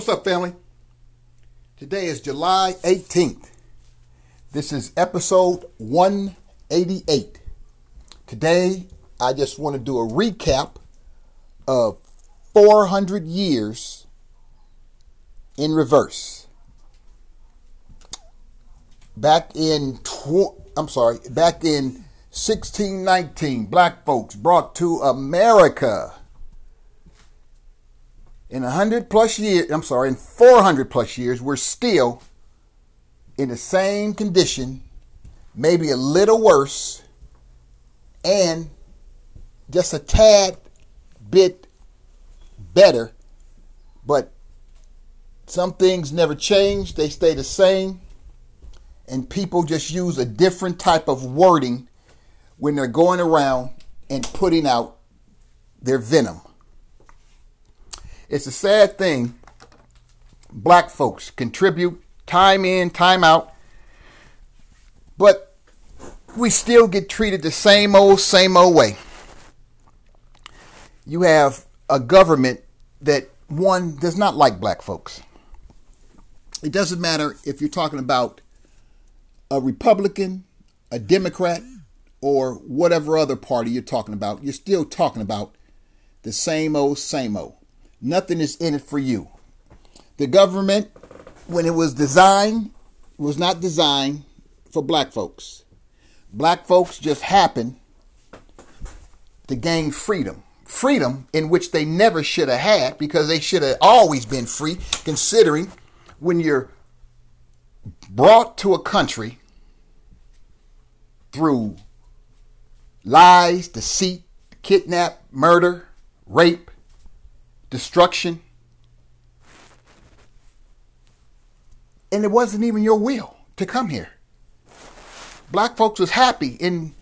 What's up, family? Today is July 18th. This is episode 188. Today, I just want to do a recap of 400 years in reverse. Back in, tw- I'm sorry, back in 1619, black folks brought to America in 100 plus years, I'm sorry, in 400 plus years, we're still in the same condition, maybe a little worse, and just a tad bit better. But some things never change, they stay the same. And people just use a different type of wording when they're going around and putting out their venom. It's a sad thing. Black folks contribute time in, time out, but we still get treated the same old, same old way. You have a government that, one, does not like black folks. It doesn't matter if you're talking about a Republican, a Democrat, or whatever other party you're talking about, you're still talking about the same old, same old. Nothing is in it for you. The government, when it was designed, was not designed for black folks. Black folks just happened to gain freedom. Freedom in which they never should have had because they should have always been free, considering when you're brought to a country through lies, deceit, kidnap, murder, rape, destruction. And it wasn't even your will to come here. Black folks was happy in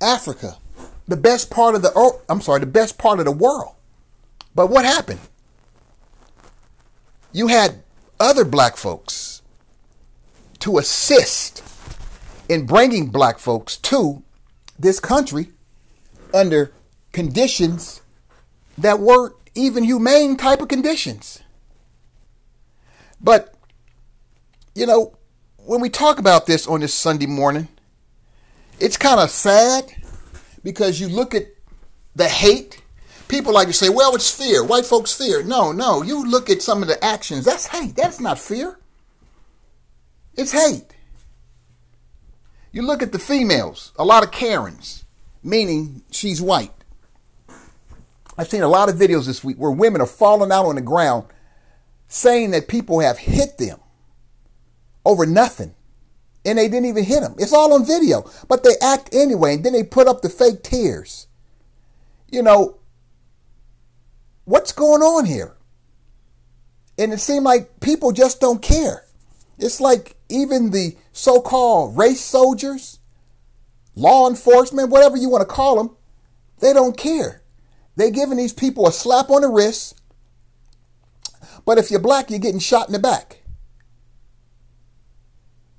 Africa, the best part of the oh, I'm sorry, the best part of the world. But what happened? You had other black folks to assist in bringing black folks to this country under conditions that were even humane type of conditions. But, you know, when we talk about this on this Sunday morning, it's kind of sad because you look at the hate. People like to say, well, it's fear. White folks fear. No, no. You look at some of the actions. That's hate. That's not fear. It's hate. You look at the females, a lot of Karens, meaning she's white. I've seen a lot of videos this week where women are falling out on the ground saying that people have hit them over nothing. And they didn't even hit them. It's all on video. But they act anyway. And then they put up the fake tears. You know, what's going on here? And it seemed like people just don't care. It's like even the so called race soldiers, law enforcement, whatever you want to call them, they don't care. They're giving these people a slap on the wrist. But if you're black, you're getting shot in the back.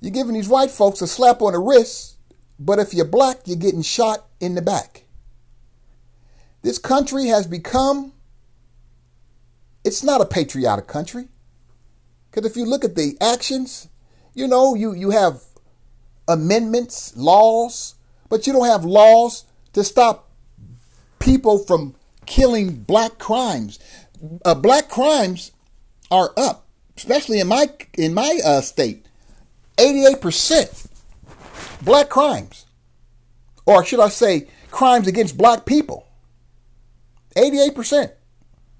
You're giving these white folks a slap on the wrist. But if you're black, you're getting shot in the back. This country has become, it's not a patriotic country. Because if you look at the actions, you know, you, you have amendments, laws, but you don't have laws to stop people from killing black crimes. Uh, black crimes are up, especially in my in my uh, state. Eighty-eight percent black crimes, or should I say, crimes against black people. Eighty-eight percent,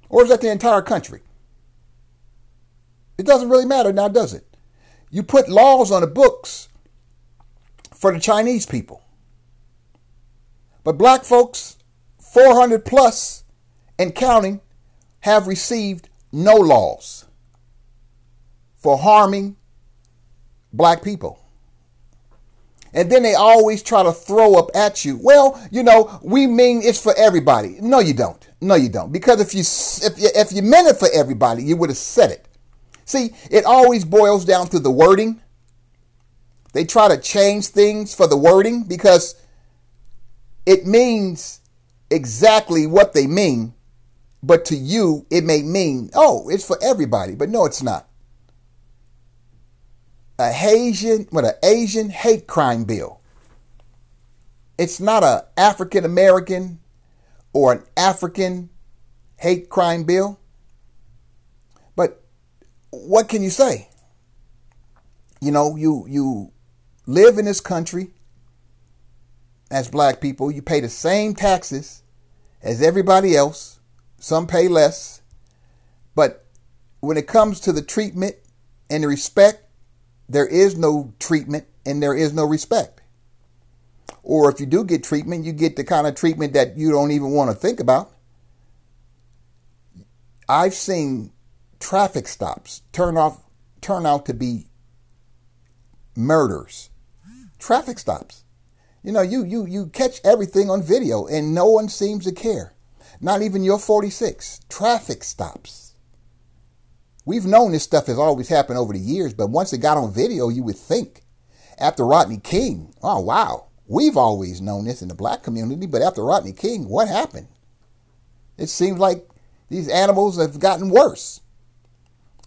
or is that the entire country? It doesn't really matter now, does it? You put laws on the books for the Chinese people. But black folks 400 plus and counting have received no laws for harming black people. And then they always try to throw up at you. Well, you know, we mean it's for everybody. No, you don't. No, you don't. Because if you if you, if you meant it for everybody, you would have said it. See, it always boils down to the wording. They try to change things for the wording because it means exactly what they mean, but to you it may mean, oh, it's for everybody. But no, it's not. A Asian, what an Asian hate crime bill. It's not a African American or an African hate crime bill. But what can you say? You know, you you live in this country as black people, you pay the same taxes as everybody else. Some pay less. But when it comes to the treatment and the respect, there is no treatment and there is no respect. Or if you do get treatment, you get the kind of treatment that you don't even want to think about. I've seen traffic stops turn off turn out to be murders. Traffic stops. You know, you you you catch everything on video and no one seems to care. Not even your 46. Traffic stops. We've known this stuff has always happened over the years, but once it got on video, you would think after Rodney King, oh wow, we've always known this in the black community, but after Rodney King, what happened? It seems like these animals have gotten worse.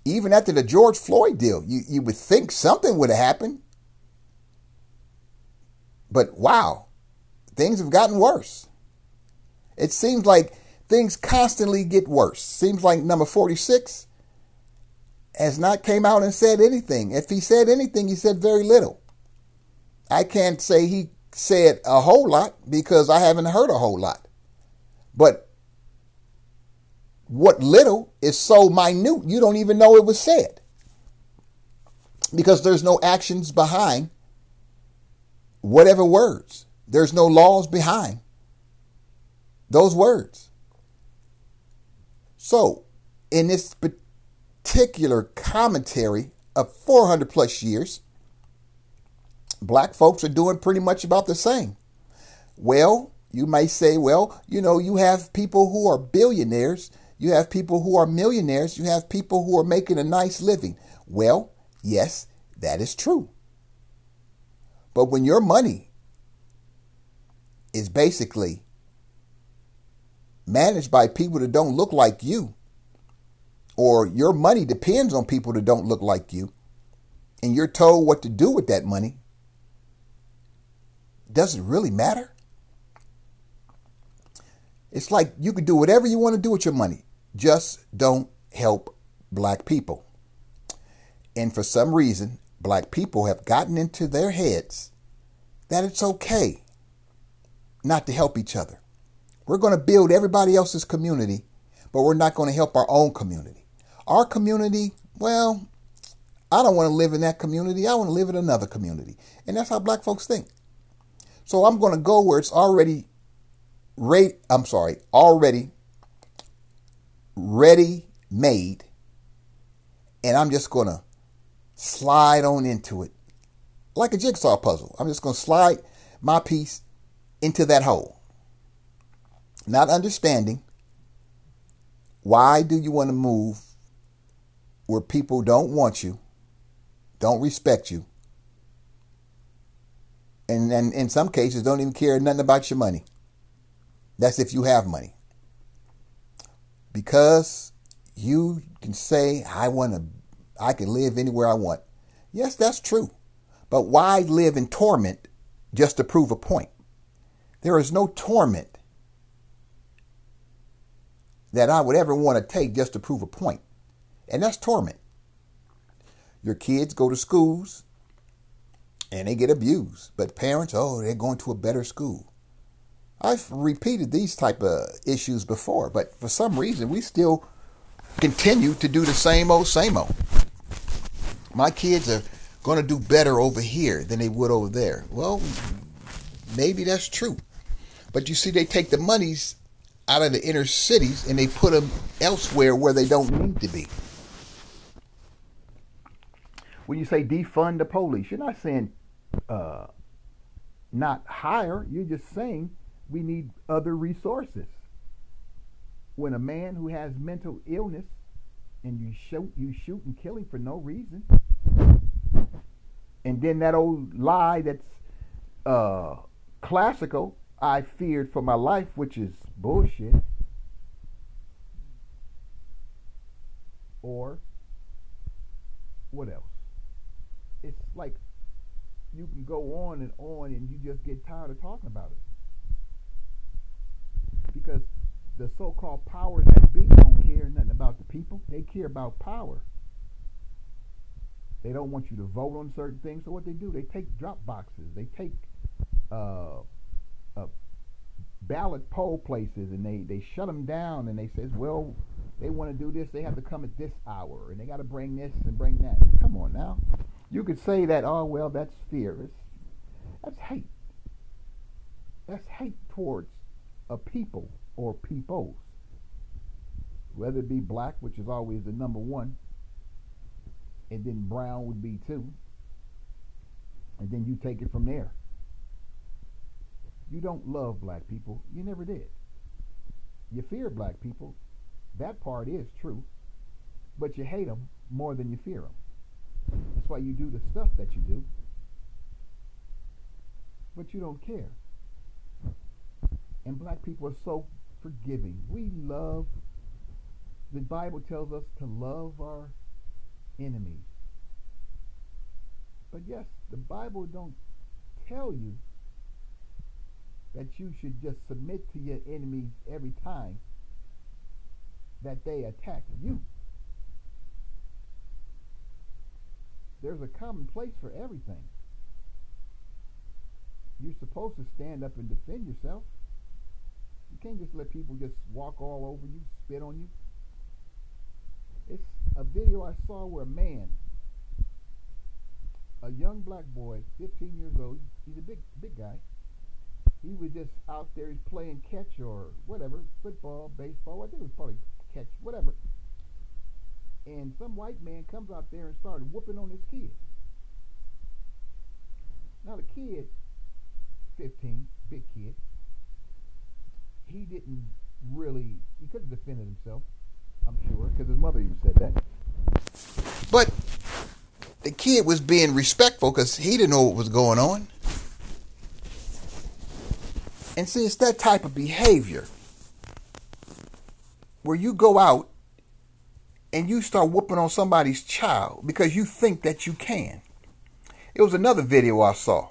Even after the George Floyd deal, you, you would think something would have happened. But wow, things have gotten worse. It seems like things constantly get worse. Seems like number 46 has not came out and said anything. If he said anything, he said very little. I can't say he said a whole lot because I haven't heard a whole lot. But what little is so minute, you don't even know it was said. Because there's no actions behind whatever words. There's no laws behind those words. So, in this particular commentary of 400 plus years, black folks are doing pretty much about the same. Well, you may say, well, you know, you have people who are billionaires, you have people who are millionaires, you have people who are making a nice living. Well, yes, that is true. But when your money is basically managed by people that don't look like you, or your money depends on people that don't look like you, and you're told what to do with that money, does it really matter? It's like you can do whatever you want to do with your money, just don't help black people. And for some reason, black people have gotten into their heads that it's okay not to help each other. We're going to build everybody else's community, but we're not going to help our own community. Our community, well, I don't want to live in that community. I want to live in another community. And that's how black folks think. So I'm going to go where it's already rate I'm sorry, already ready made and I'm just going to slide on into it like a jigsaw puzzle. I'm just going to slide my piece into that hole. Not understanding why do you want to move where people don't want you, don't respect you, and, and in some cases don't even care nothing about your money. That's if you have money. Because you can say, I want to I can live anywhere I want. Yes, that's true. But why live in torment just to prove a point? There is no torment that I would ever want to take just to prove a point. And that's torment. Your kids go to schools and they get abused. But parents, oh, they're going to a better school. I've repeated these type of issues before, but for some reason we still continue to do the same old, same old my kids are going to do better over here than they would over there. Well, maybe that's true. But you see, they take the monies out of the inner cities and they put them elsewhere where they don't need to be. When you say defund the police, you're not saying uh, not hire, you're just saying we need other resources. When a man who has mental illness and you shoot you shoot and kill him for no reason. And then that old lie that's uh, classical, I feared for my life, which is bullshit. Or what else? It's like you can go on and on and you just get tired of talking about it. Because the so-called powers that be don't care nothing about the people. They care about power. They don't want you to vote on certain things. So what they do, they take drop boxes. They take uh, uh, ballot poll places and they, they shut them down and they says, well, they want to do this. They have to come at this hour and they got to bring this and bring that. Come on now. You could say that, oh, well, that's fear. It's, that's hate. That's hate towards a people or peoples. Whether it be black, which is always the number one, and then brown would be two, and then you take it from there. You don't love black people. You never did. You fear black people. That part is true. But you hate them more than you fear them. That's why you do the stuff that you do. But you don't care. And black people are so forgiving. We love, the Bible tells us to love our enemies. But yes, the Bible don't tell you that you should just submit to your enemies every time that they attack you. There's a common place for everything. You're supposed to stand up and defend yourself. You can't just let people just walk all over you, spit on you. It's a video I saw where a man, a young black boy, 15 years old, he's a big big guy, he was just out there he's playing catch or whatever, football, baseball, I think it was probably catch, whatever. And some white man comes out there and started whooping on this kid. Now the kid, 15, big kid, he didn't really, he could have defended himself, I'm sure, because his mother even said that. But the kid was being respectful because he didn't know what was going on. And see, it's that type of behavior where you go out and you start whooping on somebody's child because you think that you can. It was another video I saw.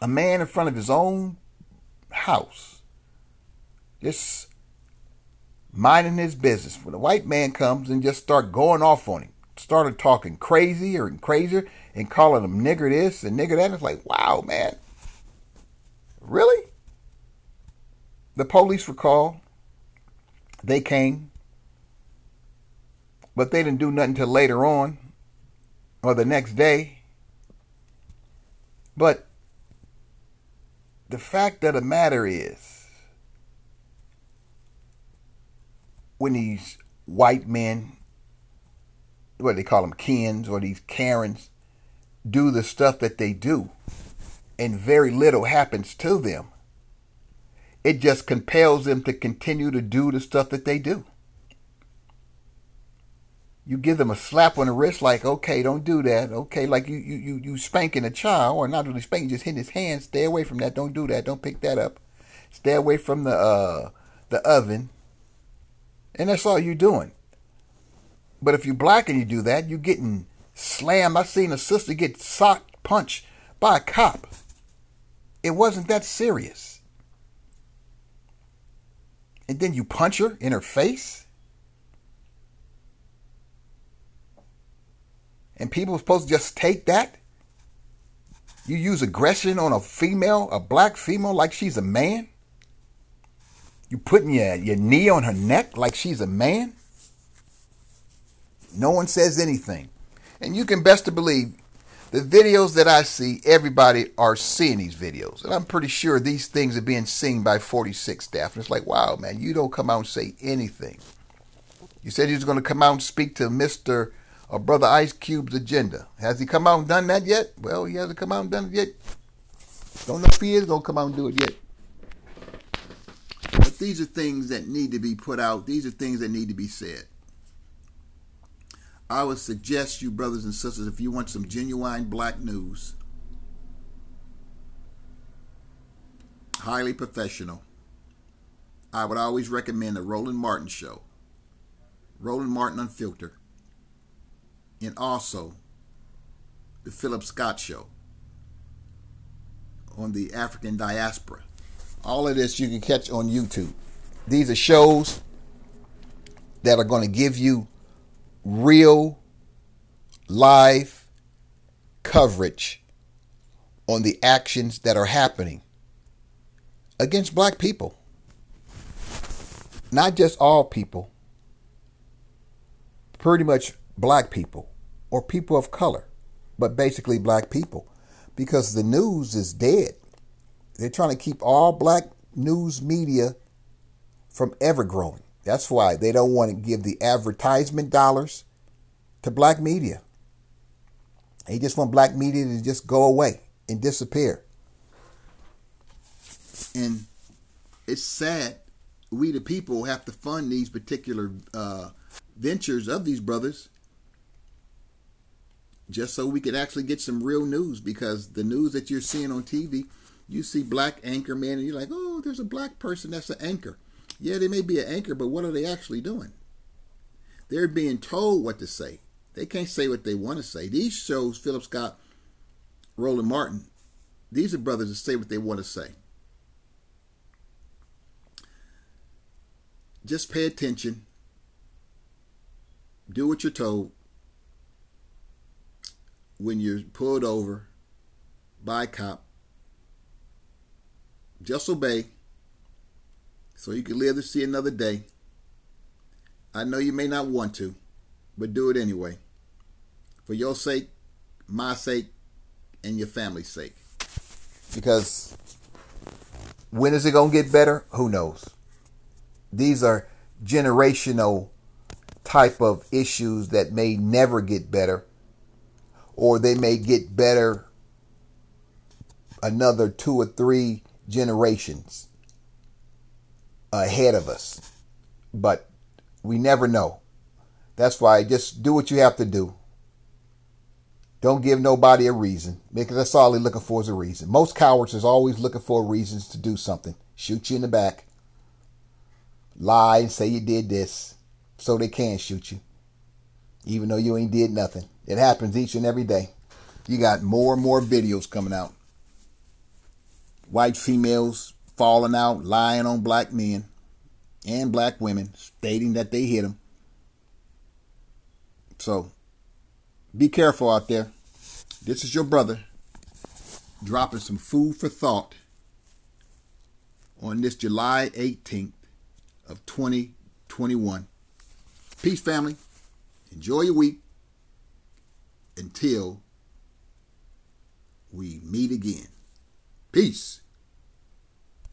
A man in front of his own house, just minding his business. When a white man comes and just start going off on him, started talking crazy or crazier and calling him nigger this and nigger that. It's like, wow, man. Really? The police were called. They came. But they didn't do nothing until later on or the next day. But the fact of the matter is, when these white men, what they call them, Kens or these Karens, do the stuff that they do, and very little happens to them. It just compels them to continue to do the stuff that they do. You give them a slap on the wrist, like, okay, don't do that. Okay, like you you you, you spanking a child, or not really spanking, just hitting his hand. Stay away from that. Don't do that. Don't pick that up. Stay away from the uh, the oven. And that's all you're doing. But if you're black and you do that, you're getting slammed. I've seen a sister get socked, punched by a cop. It wasn't that serious. And then you punch her in her face? And people are supposed to just take that? You use aggression on a female, a black female, like she's a man? You putting your, your knee on her neck like she's a man? No one says anything. And you can best to believe the videos that I see, everybody are seeing these videos. And I'm pretty sure these things are being seen by 46 staff. And it's like, wow, man, you don't come out and say anything. You said he was going to come out and speak to Mr. or uh, Brother Ice Cube's agenda. Has he come out and done that yet? Well, he hasn't come out and done it yet. Don't know if he is going to come out and do it yet. But these are things that need to be put out. These are things that need to be said. I would suggest you, brothers and sisters, if you want some genuine black news, highly professional, I would always recommend the Roland Martin Show. Roland Martin Unfiltered, and also the Philip Scott Show on the African diaspora. All of this you can catch on YouTube. These are shows that are going to give you real live coverage on the actions that are happening against black people. Not just all people, pretty much black people or people of color, but basically black people because the news is dead. They're trying to keep all black news media from ever growing. That's why they don't want to give the advertisement dollars to black media. They just want black media to just go away and disappear. And it's sad we the people have to fund these particular uh, ventures of these brothers just so we could actually get some real news because the news that you're seeing on TV, you see black anchor man and you're like, oh, there's a black person that's an anchor. Yeah, they may be an anchor, but what are they actually doing? They're being told what to say. They can't say what they want to say. These shows, Philip Scott, Roland Martin, these are brothers that say what they want to say. Just pay attention. Do what you're told. When you're pulled over by a cop, just obey so you can live to see another day. I know you may not want to, but do it anyway. For your sake, my sake, and your family's sake. Because when is it going to get better? Who knows? These are generational type of issues that may never get better or they may get better another two or three generations ahead of us. But we never know. That's why just do what you have to do. Don't give nobody a reason because that's all they're looking for is a reason. Most cowards is always looking for reasons to do something. Shoot you in the back. Lie and say you did this so they can shoot you. Even though you ain't did nothing. It happens each and every day. You got more and more videos coming out. White females falling out, lying on black men and black women, stating that they hit them. So be careful out there. This is your brother dropping some food for thought on this July 18th of 2021. Peace, family. Enjoy your week until we meet again. Peace.